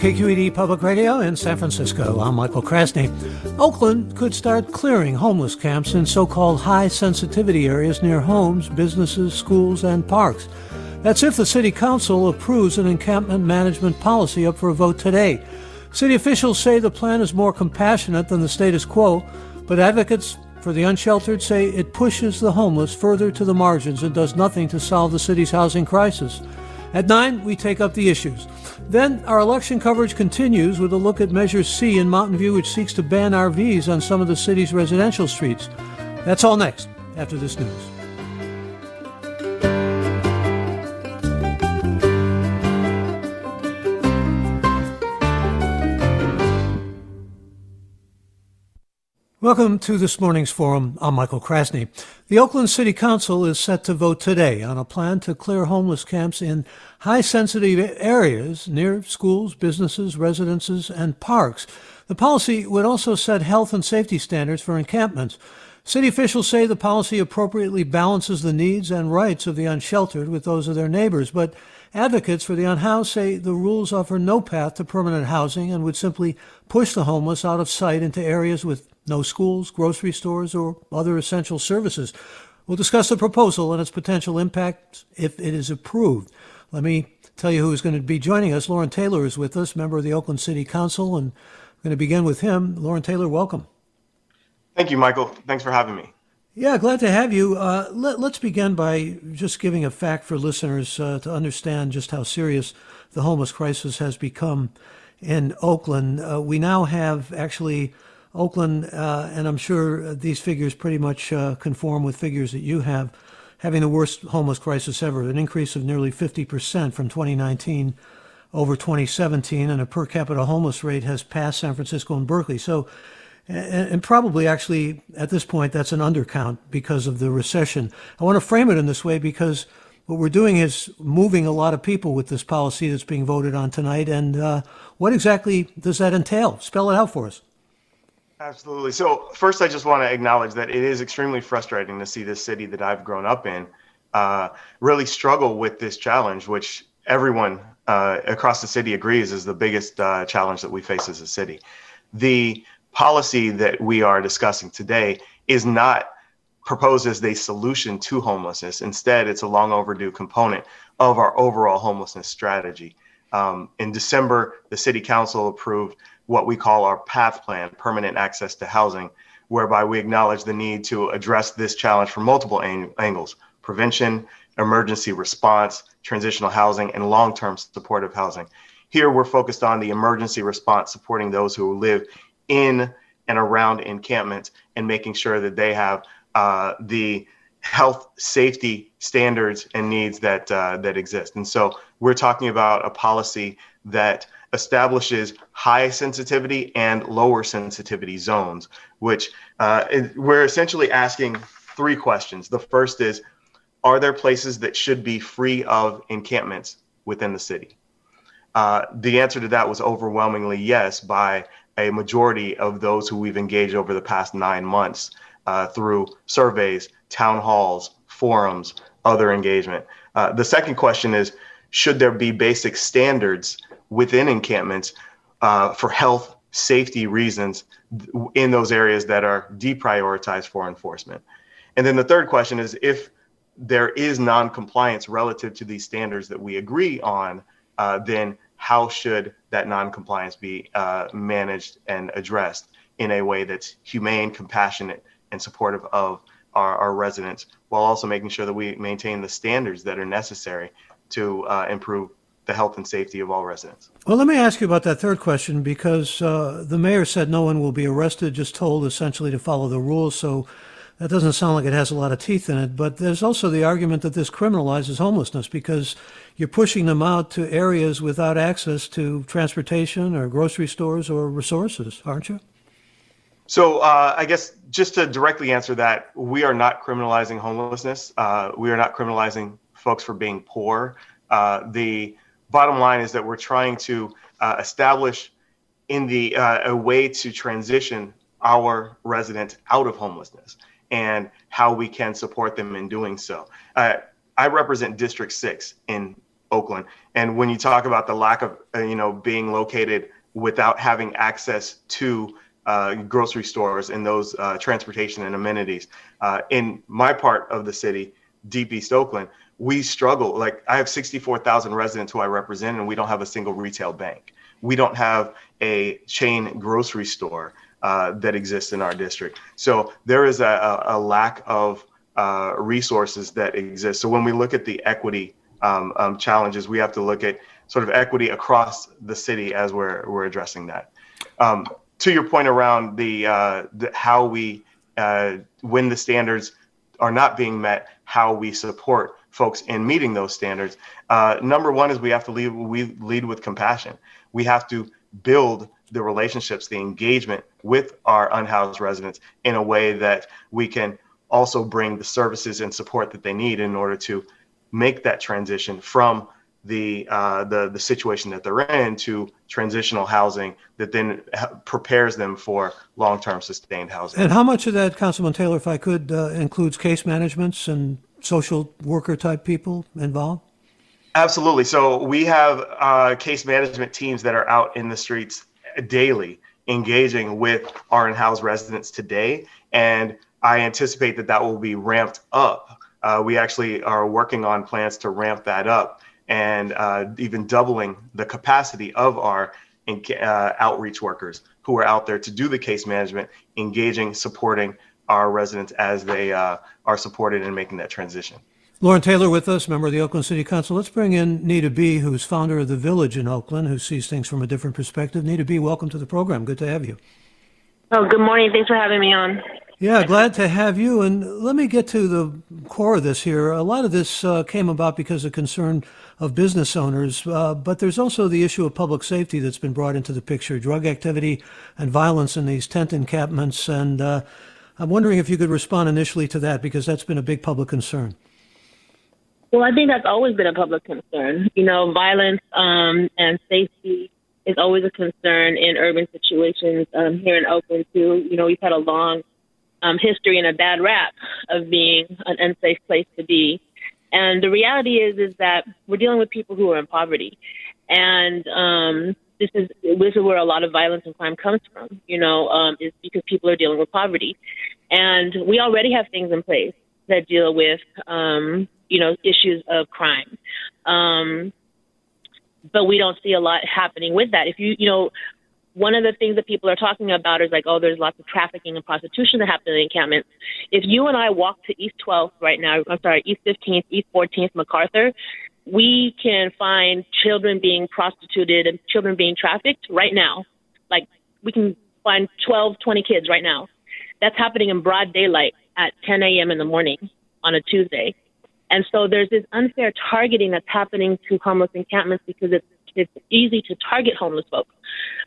KQED Public Radio in San Francisco. I'm Michael Krasny. Oakland could start clearing homeless camps in so called high sensitivity areas near homes, businesses, schools, and parks. That's if the City Council approves an encampment management policy up for a vote today. City officials say the plan is more compassionate than the status quo, but advocates for the unsheltered say it pushes the homeless further to the margins and does nothing to solve the city's housing crisis. At 9, we take up the issues. Then our election coverage continues with a look at Measure C in Mountain View, which seeks to ban RVs on some of the city's residential streets. That's all next after this news. Welcome to this morning's forum. I'm Michael Krasny. The Oakland City Council is set to vote today on a plan to clear homeless camps in high sensitive areas near schools, businesses, residences, and parks. The policy would also set health and safety standards for encampments. City officials say the policy appropriately balances the needs and rights of the unsheltered with those of their neighbors, but advocates for the unhoused say the rules offer no path to permanent housing and would simply push the homeless out of sight into areas with no schools, grocery stores, or other essential services. We'll discuss the proposal and its potential impact if it is approved. Let me tell you who is going to be joining us. Loren Taylor is with us, member of the Oakland City Council, and I'm going to begin with him. Loren Taylor, welcome. Thank you, Michael. Thanks for having me. Yeah, glad to have you. Uh, let, us begin by just giving a fact for listeners uh, to understand just how serious the homeless crisis has become in Oakland. Uh, we now have actually Oakland, uh, and I'm sure these figures pretty much uh, conform with figures that you have, having the worst homeless crisis ever, an increase of nearly 50% from 2019 over 2017, and a per capita homeless rate has passed San Francisco and Berkeley. So, and, probably actually at this point, that's an undercount because of the recession. I want to frame it in this way because what we're doing is moving a lot of people with this policy that's being voted on tonight. And uh, what exactly does that entail? Spell it out for us. Absolutely. So, first, I just want to acknowledge that it is extremely frustrating to see this city that I've grown up in uh, really struggle with this challenge, which everyone uh, across the city agrees is the biggest uh, challenge that we face as a city. The policy that we are discussing today is not proposed as a solution to homelessness. Instead, it's a long overdue component of our overall homelessness strategy. Um, in December, the city council approved what we call our PATH plan, permanent access to housing, whereby we acknowledge the need to address this challenge from multiple ang- angles prevention, emergency response, transitional housing, and long term supportive housing. Here, we're focused on the emergency response, supporting those who live in and around encampments and making sure that they have uh, the health safety standards and needs that uh, that exist. And so we're talking about a policy that establishes high sensitivity and lower sensitivity zones, which uh, we're essentially asking three questions. The first is Are there places that should be free of encampments within the city? Uh, the answer to that was overwhelmingly yes by a majority of those who we've engaged over the past nine months uh, through surveys, town halls, forums, other engagement. Uh, the second question is Should there be basic standards within encampments uh, for health safety reasons in those areas that are deprioritized for enforcement. And then the third question is if there is non-compliance relative to these standards that we agree on, uh, then how should that non-compliance be uh, managed and addressed in a way that's humane, compassionate, and supportive of our, our, residents, while also making sure that we maintain the standards that are necessary to uh, improve the health and safety of all residents. Well, let me ask you about that third question because uh, the mayor said no one will be arrested, just told essentially to follow the rules. So that doesn't sound like it has a lot of teeth in it, but there's also the argument that this criminalizes homelessness because you're pushing them out to areas without access to transportation or grocery stores or resources, aren't you? So uh, I guess just to directly answer that, we are not criminalizing homelessness. Uh, we are not criminalizing folks for being poor. Uh, the bottom line is that we're trying to uh, establish in the uh, a way to transition our residents out of homelessness and how we can support them in doing so. Uh, I represent District 6 in Oakland. And when you talk about the lack of, uh, you know, being located without having access to uh, grocery stores and those uh, transportation and amenities, uh, in my part of the city, Deep East Oakland, we struggle. Like I have 64,000 residents who I represent, and we don't have a single retail bank. We don't have a chain grocery store uh, that exists in our district. So there is a, a lack of uh, resources that exist. So when we look at the equity um, um, challenges, we have to look at sort of equity across the city as we're we're addressing that. Um, to your point around the, uh, the how we uh, when the standards are not being met, how we support folks in meeting those standards. Uh, number one is we have to lead we lead with compassion. We have to build the relationships, the engagement with our unhoused residents in a way that we can also bring the services and support that they need in order to make that transition from the uh, the the situation that they're in to transitional housing that then prepares them for long-term sustained housing. And how much of that, Councilman Taylor, if I could, uh, includes case managements and social worker type people involved? Absolutely. So we have uh, case management teams that are out in the streets daily engaging with our in-house residents today, and I anticipate that that will be ramped up. Uh, we actually are working on plans to ramp that up and uh, even doubling the capacity of our uh, outreach workers who are out there to do the case management, engaging, supporting our residents as they uh, are supported in making that transition. Loren Taylor with us, member of the Oakland City Council. Let's bring in Needa Bee., who's founder of The Village in Oakland, who sees things from a different perspective. Needa Bee., welcome to the program. Good to have you. Oh, good morning. Thanks for having me on. Yeah, glad to have you. And let me get to the core of this here. A lot of this uh, came about because of concern of business owners, uh, but there's also the issue of public safety that's been brought into the picture drug activity and violence in these tent encampments. And uh, I'm wondering if you could respond initially to that because that's been a big public concern. Well, I think that's always been a public concern. You know, violence um, and safety is always a concern in urban situations. Um, here in Oakland, too, you know, we've had a long um, history and a bad rap of being an unsafe place to be. And the reality is, is that we're dealing with people who are in poverty, and um, this is this is where a lot of violence and crime comes from. You know, um, is because people are dealing with poverty, and we already have things in place that deal with um, you know, issues of crime. Um, but we don't see a lot happening with that. If you, you know, one of the things that people are talking about is like, oh, there's lots of trafficking and prostitution that happen in the encampments. If you and I walk to East 12th right now, I'm sorry, East 15th, East 14th, MacArthur, we can find children being prostituted and children being trafficked right now. Like, we can find 12, 20 kids right now. That's happening in broad daylight at 10 a.m. in the morning on a Tuesday. And so there's this unfair targeting that's happening to homeless encampments because it's it's easy to target homeless folks.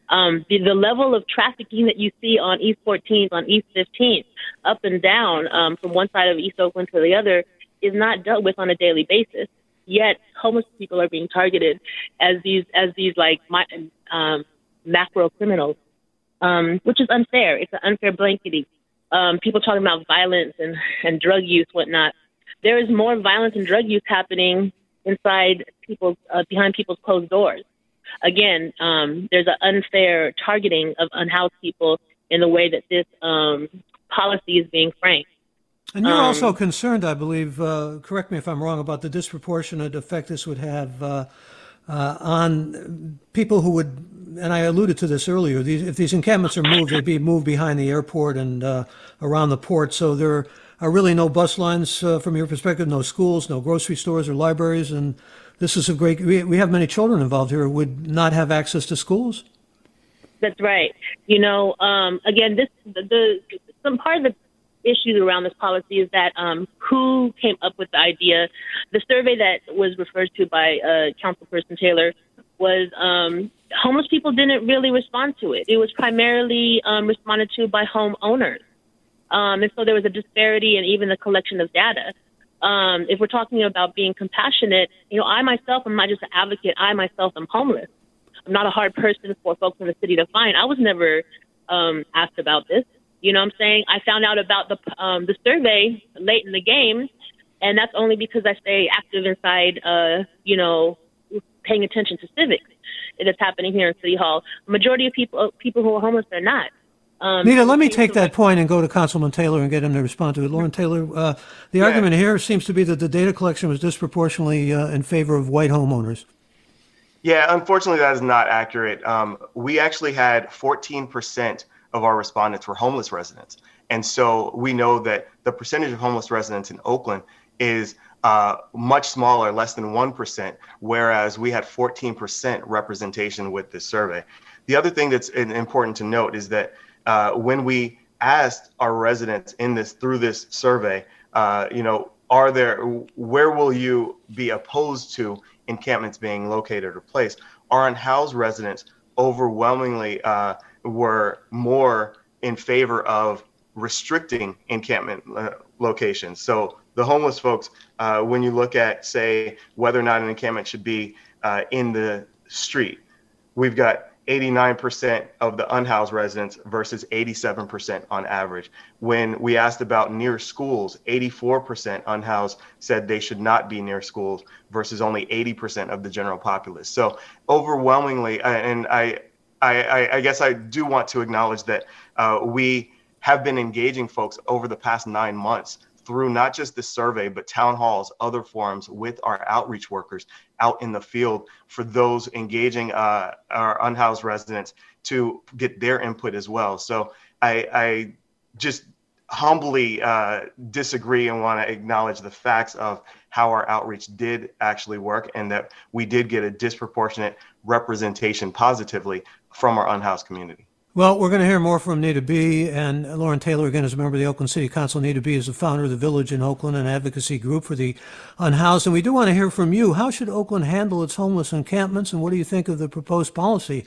Um, the, the level of trafficking that you see on East 14th, on East 15th, up and down um, from one side of East Oakland to the other is not dealt with on a daily basis. Yet homeless people are being targeted as these as these like my, um, macro criminals, um, which is unfair. It's an unfair blanketing. Um, people talking about violence and, and drug use, whatnot there is more violence and drug use happening inside people's uh, behind people's closed doors. Again, um, there's an unfair targeting of unhoused people in the way that this um, policy is being framed. And you're um, also concerned, I believe, uh, correct me if I'm wrong, about the disproportionate effect this would have uh, uh, on people who would, and I alluded to this earlier, these, if these encampments are moved, they'd be moved behind the airport and uh, around the port. So there are really no bus lines uh, from your perspective, no schools, no grocery stores or libraries. And this is a great, we, we have many children involved here who would not have access to schools. That's right. You know, um, again, this the, the some part of the issues around this policy is that um, who came up with the idea. The survey that was referred to by uh, Councilperson Taylor was um, homeless people didn't really respond to it. It was primarily um, responded to by homeowners. Um, and so there was a disparity in even the collection of data. Um, if we're talking about being compassionate, you know, I myself am not just an advocate. I myself am homeless. I'm not a hard person for folks in the city to find. I was never um, asked about this. You know what I'm saying? I found out about the um, the survey late in the game, and that's only because I stay active inside, uh, you know, paying attention to civics. It is happening here in City Hall. Majority of people people who are homeless are not. Um, Needa, let me take that point and go to Councilman Taylor and get him to respond to it. Loren Taylor, uh, the yeah. argument here seems to be that the data collection was disproportionately uh, in favor of white homeowners. Yeah, unfortunately, that is not accurate. Um, we actually had 14 percent of our respondents were homeless residents. And so we know that the percentage of homeless residents in Oakland is uh, much smaller, less than 1%, whereas we had 14% representation with this survey. The other thing that's important to note is that uh, when we asked our residents in this through this survey, uh, you know, are there where will you be opposed to encampments being located or placed? Our unhoused residents overwhelmingly uh, were more in favor of restricting encampment uh, locations. So the homeless folks, uh, when you look at, say, whether or not an encampment should be uh, in the street, we've got 89% of the unhoused residents versus 87% on average. When we asked about near schools, 84% unhoused said they should not be near schools versus only 80% of the general populace. So overwhelmingly, and I, I, I, guess I do want to acknowledge that uh, we have been engaging folks over the past nine months through not just this survey, but town halls, other forums with our outreach workers out in the field for those engaging uh, our unhoused residents to get their input as well. So I, I just humbly uh, disagree and want to acknowledge the facts of how our outreach did actually work and that we did get a disproportionate representation positively from our unhoused community. Well, we're going to hear more from Needa Bee. and Loren Taylor again as a member of the Oakland City Council. Needa Bee. is the founder of the Village in Oakland, an advocacy group for the unhoused. And we do want to hear from you. How should Oakland handle its homeless encampments, and what do you think of the proposed policy?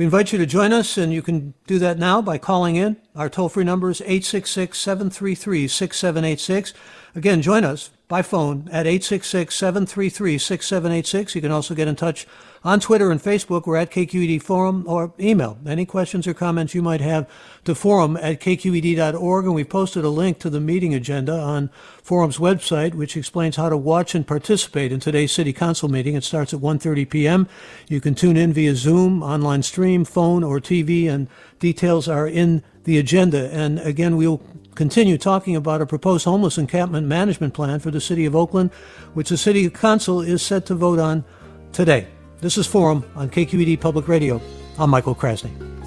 We invite you to join us, and you can do that now by calling in. Our toll free number is 866 733 6786. Again, join us by phone at 866 733 6786. You can also get in touch on Twitter and Facebook. We're at KQED Forum or email any questions or comments you might have to forum at kqed.org. And we posted a link to the meeting agenda on Forum's website, which explains how to watch and participate in today's City Council meeting. It starts at 1.30 p.m. You can tune in via Zoom, online stream, phone, or TV, and details are in the agenda. And again, we'll continue talking about a proposed homeless encampment management plan for the City of Oakland, which the City Council is set to vote on today. This is Forum on KQED Public Radio. I'm Michael Krasny.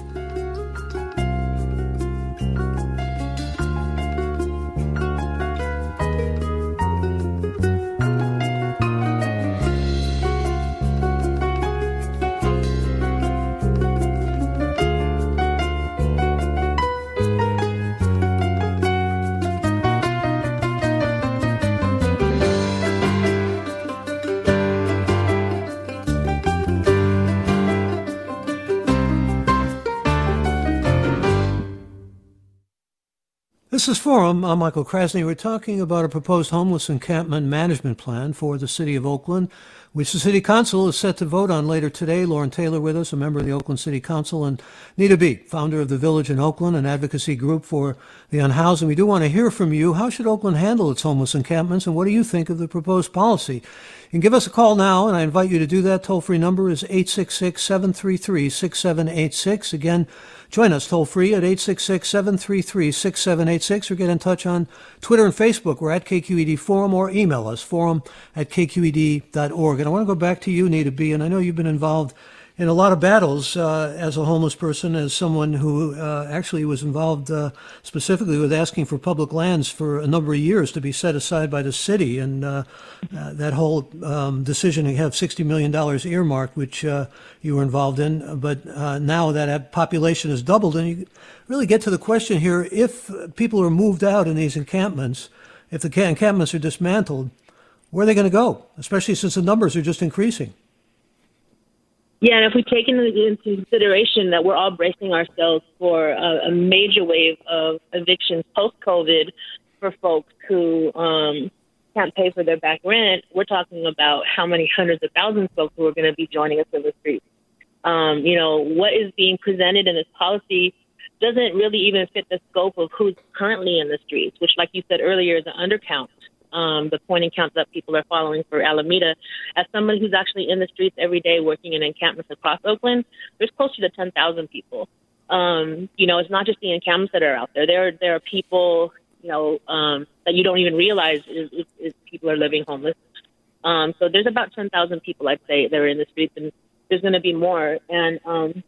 This is Forum. I'm Michael Krasny. We're talking about a proposed homeless encampment management plan for the city of Oakland, which the city council is set to vote on later today. Loren Taylor with us, a member of the Oakland City Council, and Needa Bee., founder of the Village in Oakland, an advocacy group for the unhoused. And we do want to hear from you. How should Oakland handle its homeless encampments, and what do you think of the proposed policy? And give us a call now, and I invite you to do that. Toll free number is 866 733 6786. Again, Join us toll free at 866 733 6786 or get in touch on Twitter and Facebook. We're at KQED Forum or email us forum at kqed.org. And I want to go back to you, Needa Bee. And I know you've been involved in a lot of battles uh, as a homeless person, as someone who uh, actually was involved uh, specifically with asking for public lands for a number of years to be set aside by the city, and uh, uh, that whole um, decision to have $60 million earmarked, which uh, you were involved in. But now that population has doubled, and you really get to the question here if people are moved out in these encampments, if the encampments are dismantled, where are they going to go, especially since the numbers are just increasing? Yeah, and if we take into consideration that we're all bracing ourselves for a, a major wave of evictions post COVID for folks who um, can't pay for their back rent, we're talking about how many hundreds of thousands of folks who are going to be joining us in the streets. Um, you know, what is being presented in this policy doesn't really even fit the scope of who's currently in the streets, which, like you said earlier, is an undercount um, the pointing counts that people are following for Alameda. As someone who's actually in the streets every day working in encampments across Oakland, there's closer to 10,000 people. Um, you know, it's not just the encampments that are out there. There, there are people, you know, um, that you don't even realize is, is, is people are living homeless. Um, so there's about 10,000 people, I'd say, that are in the streets, and there's going to be more. And, um,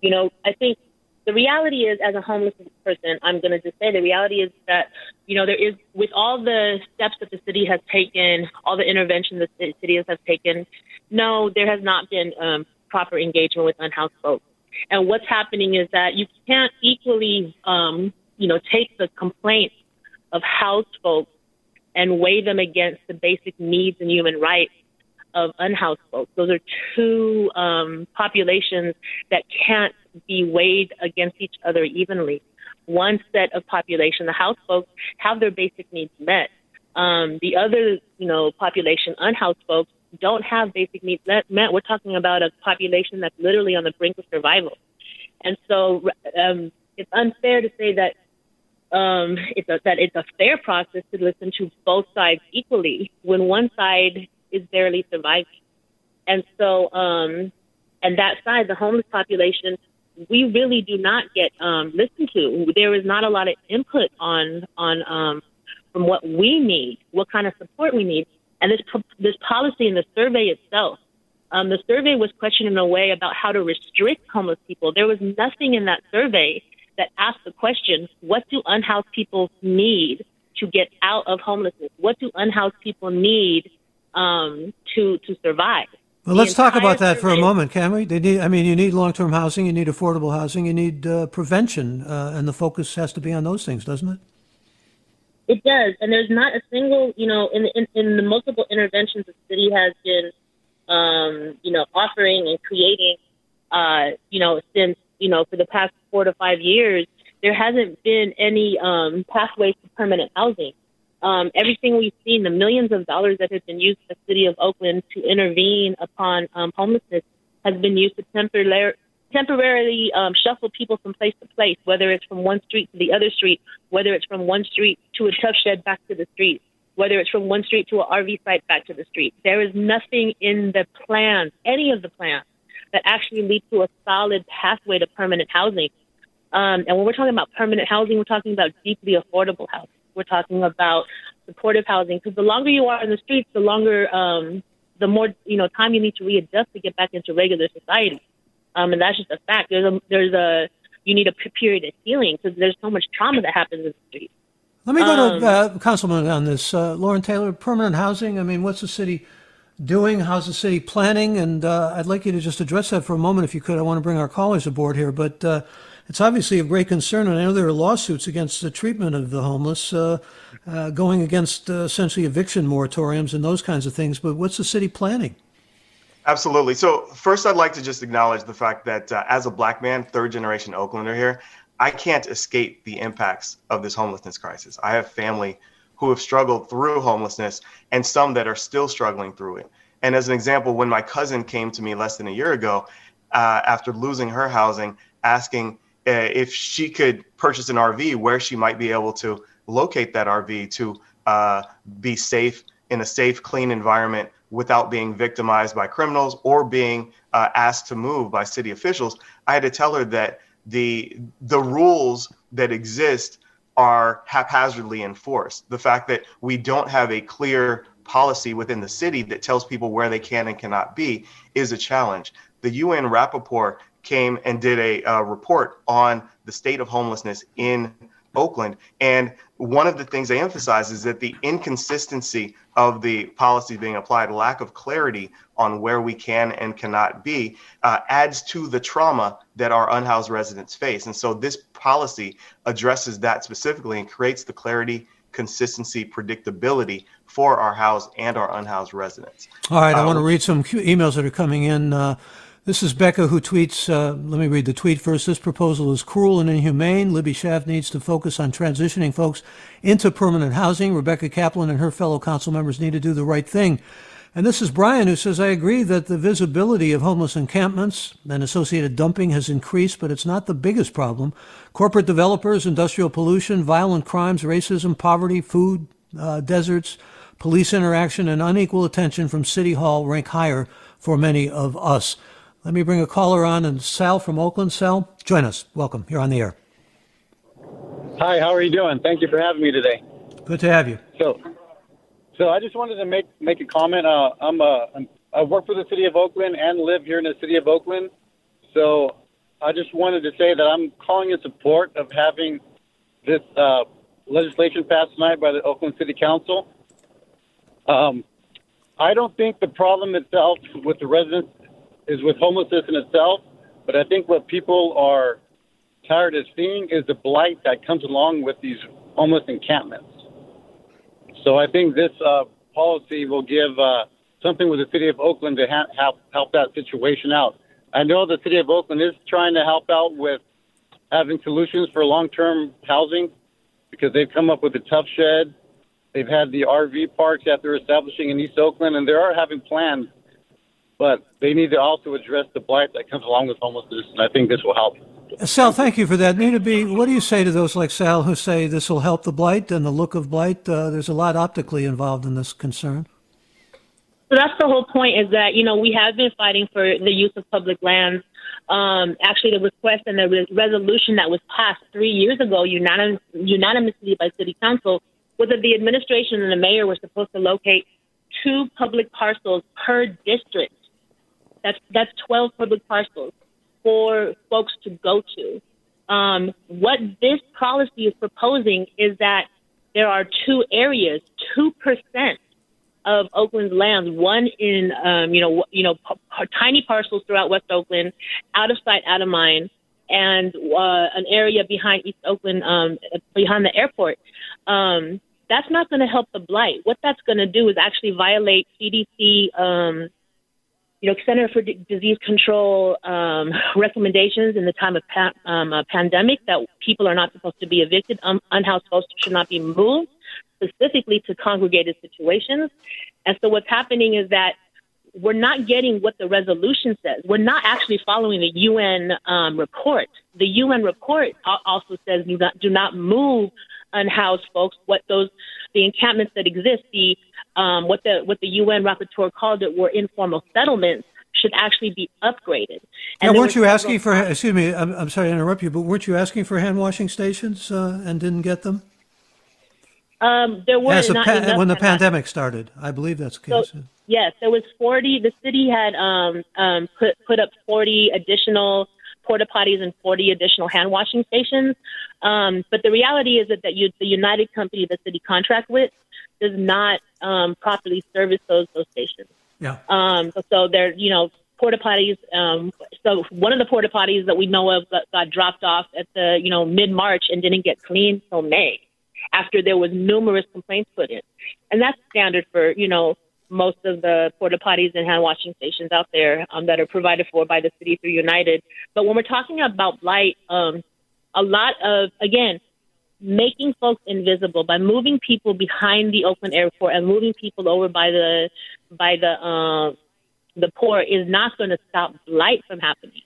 you know, I think the reality is, as a homeless person, I'm going to just say the reality is that, you know, there is, with all the steps that the city has taken, all the intervention that the city has taken, no, there has not been um, proper engagement with unhoused folks. And what's happening is that you can't equally, um, you know, take the complaints of housed folks and weigh them against the basic needs and human rights of unhoused folks. Those are two um, populations that can't be weighed against each other evenly. One set of population, the house folks, have their basic needs met. Um, the other, you know, population, unhoused folks, don't have basic needs met. We're talking about a population that's literally on the brink of survival. And so um, it's unfair to say that um, it's a, that it's a fair process to listen to both sides equally when one side is barely surviving. And so, um, and that side, the homeless population, we really do not get um, listened to. There is not a lot of input on on um, from what we need, what kind of support we need, and this this policy and the survey itself. Um, the survey was questioned in a way about how to restrict homeless people. There was nothing in that survey that asked the question, what do unhoused people need to get out of homelessness? What do unhoused people need um, to to survive? Well, let's talk about that for a moment, can we? They need, I mean, you need long-term housing, you need affordable housing, you need uh, prevention, uh, and the focus has to be on those things, doesn't it? It does, and there's not a single, you know, in in, in the multiple interventions the city has been, um, you know, offering and creating, uh, you know, since you know for the past four to five years, there hasn't been any um, pathways to permanent housing. Um, everything we've seen, the millions of dollars that have been used in the city of Oakland to intervene upon um, homelessness has been used to temporarily temporarily um, shuffle people from place to place, whether it's from one street to the other street, whether it's from one street to a Tuff Shed back to the street, whether it's from one street to an RV site back to the street. There is nothing in the plans, any of the plans, that actually lead to a solid pathway to permanent housing. Um, and when we're talking about permanent housing, we're talking about deeply affordable housing. We're talking about supportive housing because the longer you are in the streets, the longer, um, the more you know time you need to readjust to get back into regular society. Um, and that's just a fact. There's a there's a you need a period of healing because there's so much trauma that happens in the streets. Let me go um, to uh, Councilman on this. Uh, Loren Taylor, permanent housing. I mean, what's the city doing? How's the city planning? And uh, I'd like you to just address that for a moment, if you could. I want to bring our callers aboard here, but uh, it's obviously of great concern, and I know there are lawsuits against the treatment of the homeless, uh, uh, going against uh, essentially eviction moratoriums and those kinds of things. But what's the city planning? Absolutely. So first, I'd like to just acknowledge the fact that uh, as a black man, third generation Oaklander here, I can't escape the impacts of this homelessness crisis. I have family who have struggled through homelessness and some that are still struggling through it. And as an example, when my cousin came to me less than a year ago, uh, after losing her housing, asking uh, if she could purchase an RV, where she might be able to locate that RV to uh, be safe in a safe, clean environment without being victimized by criminals or being uh, asked to move by city officials, I had to tell her that the the rules that exist are haphazardly enforced. The fact that we don't have a clear policy within the city that tells people where they can and cannot be is a challenge. The UN Rapporteur came and did a uh, report on the state of homelessness in Oakland. And one of the things they emphasize is that the inconsistency of the policy being applied, lack of clarity on where we can and cannot be, uh, adds to the trauma that our unhoused residents face. And so this policy addresses that specifically and creates the clarity, consistency, predictability for our housed and our unhoused residents. All right, I want to um, read some emails that are coming in. Uh, this is Becca who tweets, uh, let me read the tweet first. This proposal is cruel and inhumane. Libby Schaaf needs to focus on transitioning folks into permanent housing. Rebecca Kaplan and her fellow council members need to do the right thing. And this is Brian who says, I agree that the visibility of homeless encampments and associated dumping has increased, but it's not the biggest problem. Corporate developers, industrial pollution, violent crimes, racism, poverty, food, uh, deserts, police interaction, and unequal attention from City Hall rank higher for many of us. Let me bring a caller on, and Sal from Oakland. Sal, join us. Welcome. You're on the air. Hi, how are you doing? Thank you for having me today. Good to have you. So, so I just wanted to make make a comment. Uh, I'm a I'm, I work for the city of Oakland and live here in the city of Oakland. So I just wanted to say that I'm calling in support of having this uh, legislation passed tonight by the Oakland City Council. Um, I don't think the problem itself with the residents is with homelessness in itself, but I think what people are tired of seeing is the blight that comes along with these homeless encampments. So I think this uh, policy will give uh, something with the city of Oakland to ha- help help that situation out. I know the city of Oakland is trying to help out with having solutions for long-term housing because they've come up with a Tuff Shed. They've had the RV parks that they're establishing in East Oakland, and they are having plans but they need to also address the blight that comes along with homelessness, and I think this will help. Sal, thank you for that. Nina B, what do you say to those like Sal who say this will help the blight and the look of blight? Uh, there's a lot optically involved in this concern. So that's the whole point is that, you know, we have been fighting for the use of public lands. Um, actually, the request and the resolution that was passed three years ago unanim- unanimously by City Council was that the administration and the mayor were supposed to locate two public parcels per district that's that's 12 public parcels for folks to go to. Um, what this policy is proposing is that there are two areas, two percent of Oakland's lands, one in um, you know you know p- p- tiny parcels throughout West Oakland, out of sight, out of mind, and uh, an area behind East Oakland, um, behind the airport. Um, that's not going to help the blight. What that's going to do is actually violate CDC you know, Center for D- Disease Control um, recommendations in the time of pa- um, a pandemic that people are not supposed to be evicted, um, unhoused folks should not be moved, specifically to congregated situations. And so what's happening is that we're not getting what the resolution says. We're not actually following the UN um, report. The UN report also says do not, do not move unhoused folks. What those the encampments that exist, the um, what the what the UN rapporteur called it were informal settlements should actually be upgraded. And now, weren't you asking for? Excuse me, I'm, I'm sorry to interrupt you, but weren't you asking for hand washing stations uh, and didn't get them? Um, there were As not pa- when the pandemic started. I believe that's the case. So, yes, there was 40. The city had um, um, put put up 40 additional porta potties and 40 additional hand washing stations. Um, but the reality is that, that you, the United company the city contract with does not um, properly service those those stations. Yeah. Um, so they're you know porta potties. Um, so one of the porta potties that we know of got, got dropped off at the you know mid March and didn't get cleaned till May, after there was numerous complaints put in, and that's standard for you know most of the porta potties and hand washing stations out there um, that are provided for by the city through United. But when we're talking about blight, um, a lot of again making folks invisible by moving people behind the Oakland airport and moving people over by the by the uh, the port is not going to stop blight from happening.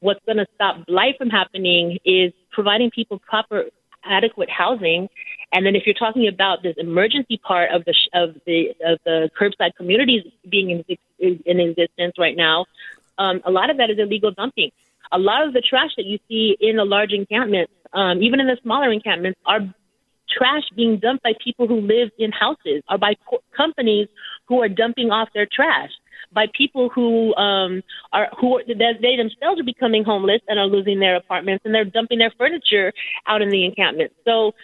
What's going to stop blight from happening is providing people proper adequate housing and then if you're talking about this emergency part of the of the of the curbside communities being in, in existence right now, um, a lot of that is illegal dumping. a lot of the trash that you see in the large encampments, um, even in the smaller encampments, are trash being dumped by people who live in houses or by co- companies who are dumping off their trash by people who um, are who are, they themselves are becoming homeless and are losing their apartments and they're dumping their furniture out in the encampment. So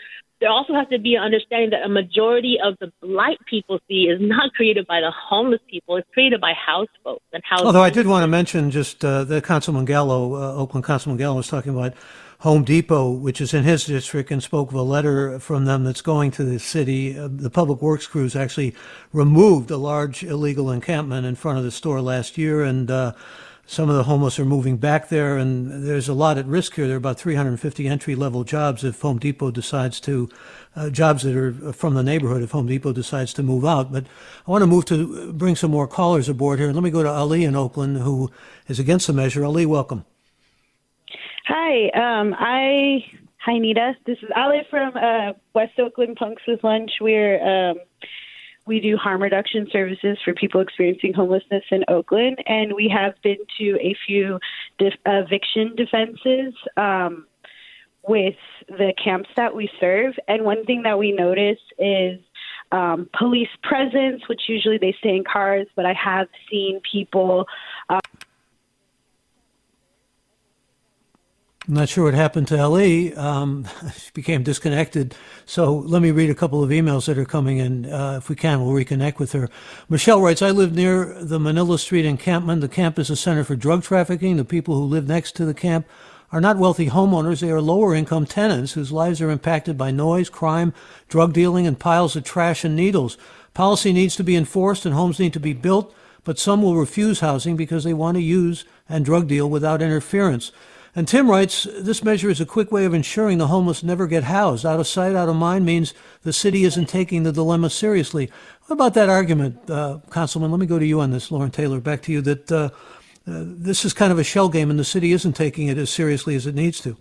there also has to be an understanding that a majority of the blight people see is not created by the homeless people; it's created by house folks and house. Although I did want to mention just uh, the Councilman Gallo, uh, Oakland Councilman Gallo was talking about Home Depot, which is in his district, and spoke of a letter from them that's going to the city. Uh, the public works crews actually removed a large illegal encampment in front of the store last year, and uh, some of the homeless are moving back there, and there's a lot at risk here. There are about 350 entry level jobs if Home Depot decides to, uh, jobs that are from the neighborhood if Home Depot decides to move out. But I want to move to bring some more callers aboard here. Let me go to Ali in Oakland, who is against the measure. Ali, welcome. Hi, um, I hi Needa. This is Ali from uh, West Oakland Punks with Lunch. We're um, we do harm reduction services for people experiencing homelessness in Oakland, and we have been to a few dif- eviction defenses um, with the camps that we serve. And one thing that we notice is um, police presence, which usually they stay in cars, but I have seen people. Uh, I'm not sure what happened to Ali. Um, she became disconnected. So let me read a couple of emails that are coming in. Uh, if we can, we'll reconnect with her. Michelle writes, I live near the Manila Street encampment. The camp is a center for drug trafficking. The people who live next to the camp are not wealthy homeowners. They are lower income tenants whose lives are impacted by noise, crime, drug dealing, and piles of trash and needles. Policy needs to be enforced and homes need to be built, but some will refuse housing because they want to use and drug deal without interference. And Tim writes, this measure is a quick way of ensuring the homeless never get housed. Out of sight, out of mind means the city isn't taking the dilemma seriously. What about that argument, uh, Councilman? Let me go to you on this, Loren Taylor. Back to you that uh, uh, this is kind of a shell game and the city isn't taking it as seriously as it needs to.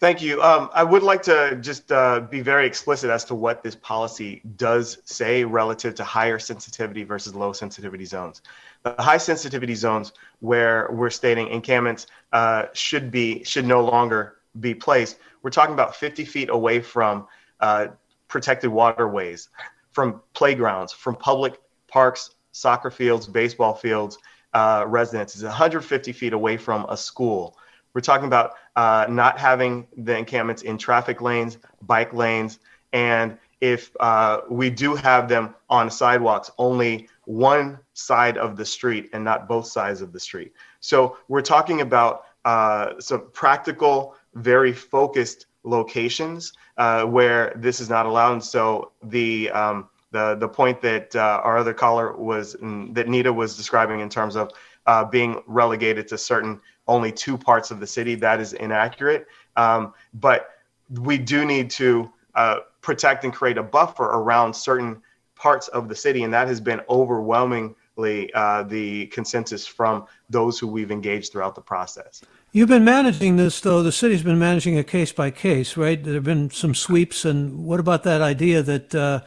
Thank you. Um, I would like to just uh, be very explicit as to what this policy does say relative to higher sensitivity versus low sensitivity zones the high sensitivity zones where we're stating encampments uh, should be should no longer be placed. We're talking about 50 feet away from uh, protected waterways, from playgrounds, from public parks, soccer fields, baseball fields, uh, residences, 150 feet away from a school. We're talking about uh, not having the encampments in traffic lanes, bike lanes, and if uh, we do have them on sidewalks, only one side of the street and not both sides of the street. So we're talking about uh, some practical, very focused locations uh, where this is not allowed. And so the um, the the point that uh, our other caller was mm, that Needa was describing in terms of uh, being relegated to certain only two parts of the city that is inaccurate. Um, but we do need to uh, protect and create a buffer around certain parts of the city, and that has been overwhelmingly uh, the consensus from those who we've engaged throughout the process. You've been managing this, though. The city's been managing it case by case, right? There have been some sweeps, and what about that idea that uh,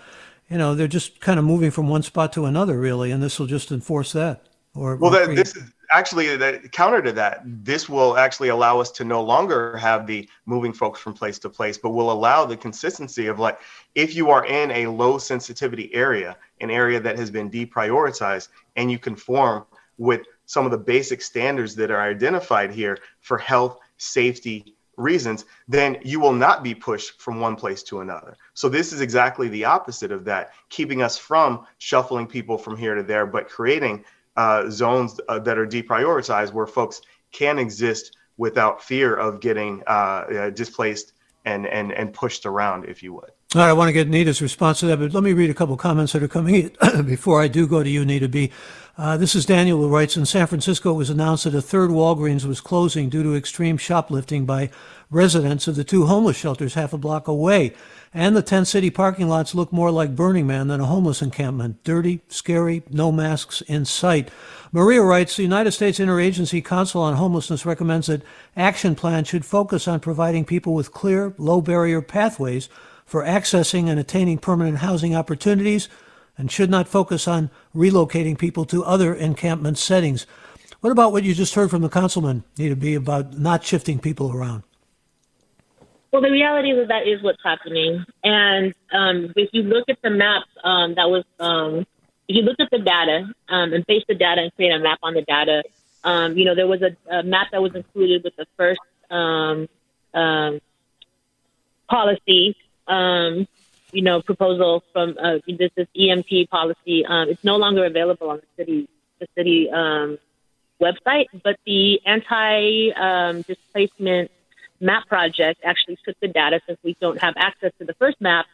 you know they're just kind of moving from one spot to another, really, and this will just enforce that? Or well, that, this is actually the counter to that this will actually allow us to no longer have the moving folks from place to place but will allow the consistency of like if you are in a low sensitivity area an area that has been deprioritized and you conform with some of the basic standards that are identified here for health safety reasons then you will not be pushed from one place to another. So this is exactly the opposite of that keeping us from shuffling people from here to there but creating uh, zones uh, that are deprioritized where folks can exist without fear of getting uh, uh, displaced and, and, and pushed around, if you would. All right, I want to get Needa's response to that, but let me read a couple comments that are coming in before I do go to you, Needa Bee. Uh, this is Daniel who writes In San Francisco, it was announced that a third Walgreens was closing due to extreme shoplifting by residents of the two homeless shelters half a block away. And the tent city parking lots look more like Burning Man than a homeless encampment. Dirty, scary, no masks in sight. Maria writes The United States Interagency Council on Homelessness recommends that action plans should focus on providing people with clear, low barrier pathways for accessing and attaining permanent housing opportunities and should not focus on relocating people to other encampment settings. What about what you just heard from the councilman, Needa Bee, about not shifting people around? Well, the reality is that, is what's happening. And um, if you look at the map um, that was, um, if you look at the data um, and base the data and create a map on the data, um, you know, there was a, a, map that was included with the first um, you know, proposal from uh, this is EMP policy. Um, it's no longer available on the city the city um, website, but the anti um, displacement map project actually took the data since we don't have access to the first map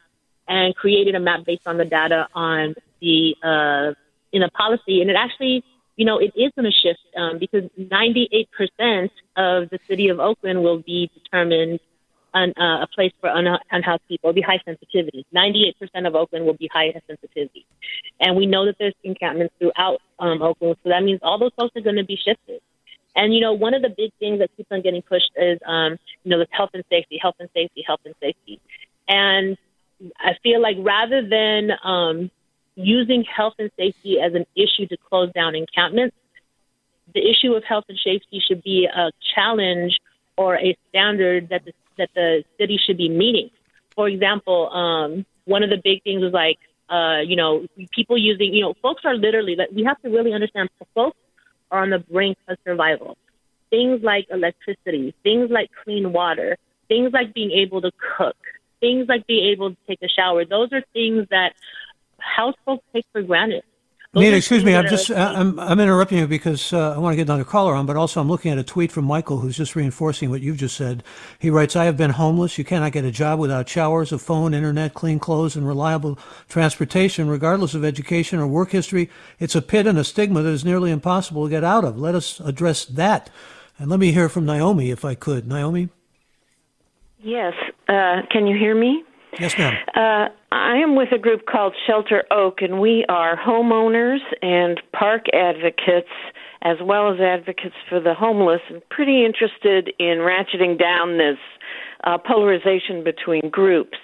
and created a map based on the data on the uh, in a policy, and it actually, you know, it is going to shift um, because 98% of the city of Oakland will be determined on uh, a place for un- unhoused people. It'll be high sensitivity. 98% of Oakland will be high sensitivity, and we know that there's encampments throughout um, Oakland, so that means all those folks are going to be shifted. And you know, one of the big things that keeps on getting pushed is, um, you know, the health and safety, health and safety, health and safety. And I feel like rather than um, using health and safety as an issue to close down encampments, the issue of health and safety should be a challenge or a standard that the, that the city should be meeting. For example, um, one of the big things is like, uh, you know, people using, you know, folks are literally, like, we have to really understand folks are on the brink of survival. Things like electricity, things like clean water, things like being able to cook, things like being able to take a shower. Those are things that households take for granted. Needa, excuse me, I'm just I'm, I'm interrupting you because uh, I want to get another caller on, but also I'm looking at a tweet from Michael who's just reinforcing what you've just said. He writes, "I have been homeless. You cannot get a job without showers, a phone, internet, clean clothes, and reliable transportation, regardless of education or work history. It's a pit and a stigma that is nearly impossible to get out of. Let us address that." And let me hear from Naomi, if I could. Naomi. Yes. Uh, can you hear me? Yes, ma'am. Uh, I am with a group called Shelter Oak, and we are homeowners and park advocates, as well as advocates for the homeless, and pretty interested in ratcheting down this uh, polarization between groups.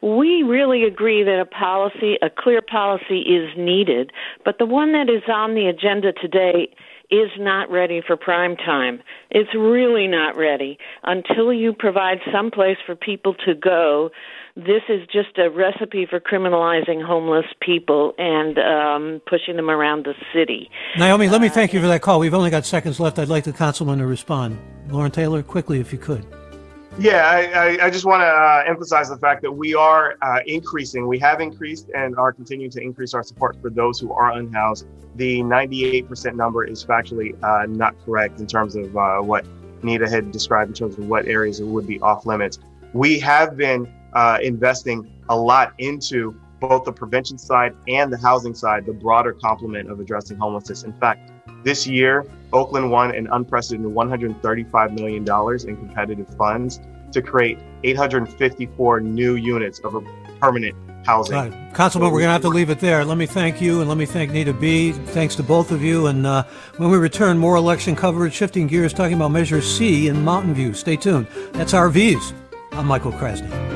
We really agree that a policy, a clear policy, is needed, but the one that is on the agenda today is not ready for prime time. It's really not ready until you provide some place for people to go this is just a recipe for criminalizing homeless people and um, pushing them around the city. Naomi, let me thank you for that call. We've only got seconds left. I'd like the councilman to respond. Loren Taylor, quickly, if you could. Yeah, I, I, I just want to uh, emphasize the fact that we are uh, increasing. We have increased and are continuing to increase our support for those who are unhoused. The 98% number is factually uh, not correct in terms of uh, what Needa had described in terms of what areas would be off limits. We have been uh, investing a lot into both the prevention side and the housing side, the broader complement of addressing homelessness. In fact, this year, Oakland won an unprecedented $135 million in competitive funds to create 854 new units of permanent housing. Right. Councilman, we're going to have to leave it there. Let me thank you and let me thank Needa Bee. Thanks to both of you. And uh, when we return, more election coverage, shifting gears, talking about Measure C in Mountain View. Stay tuned. That's our V's. I'm Michael Krasny.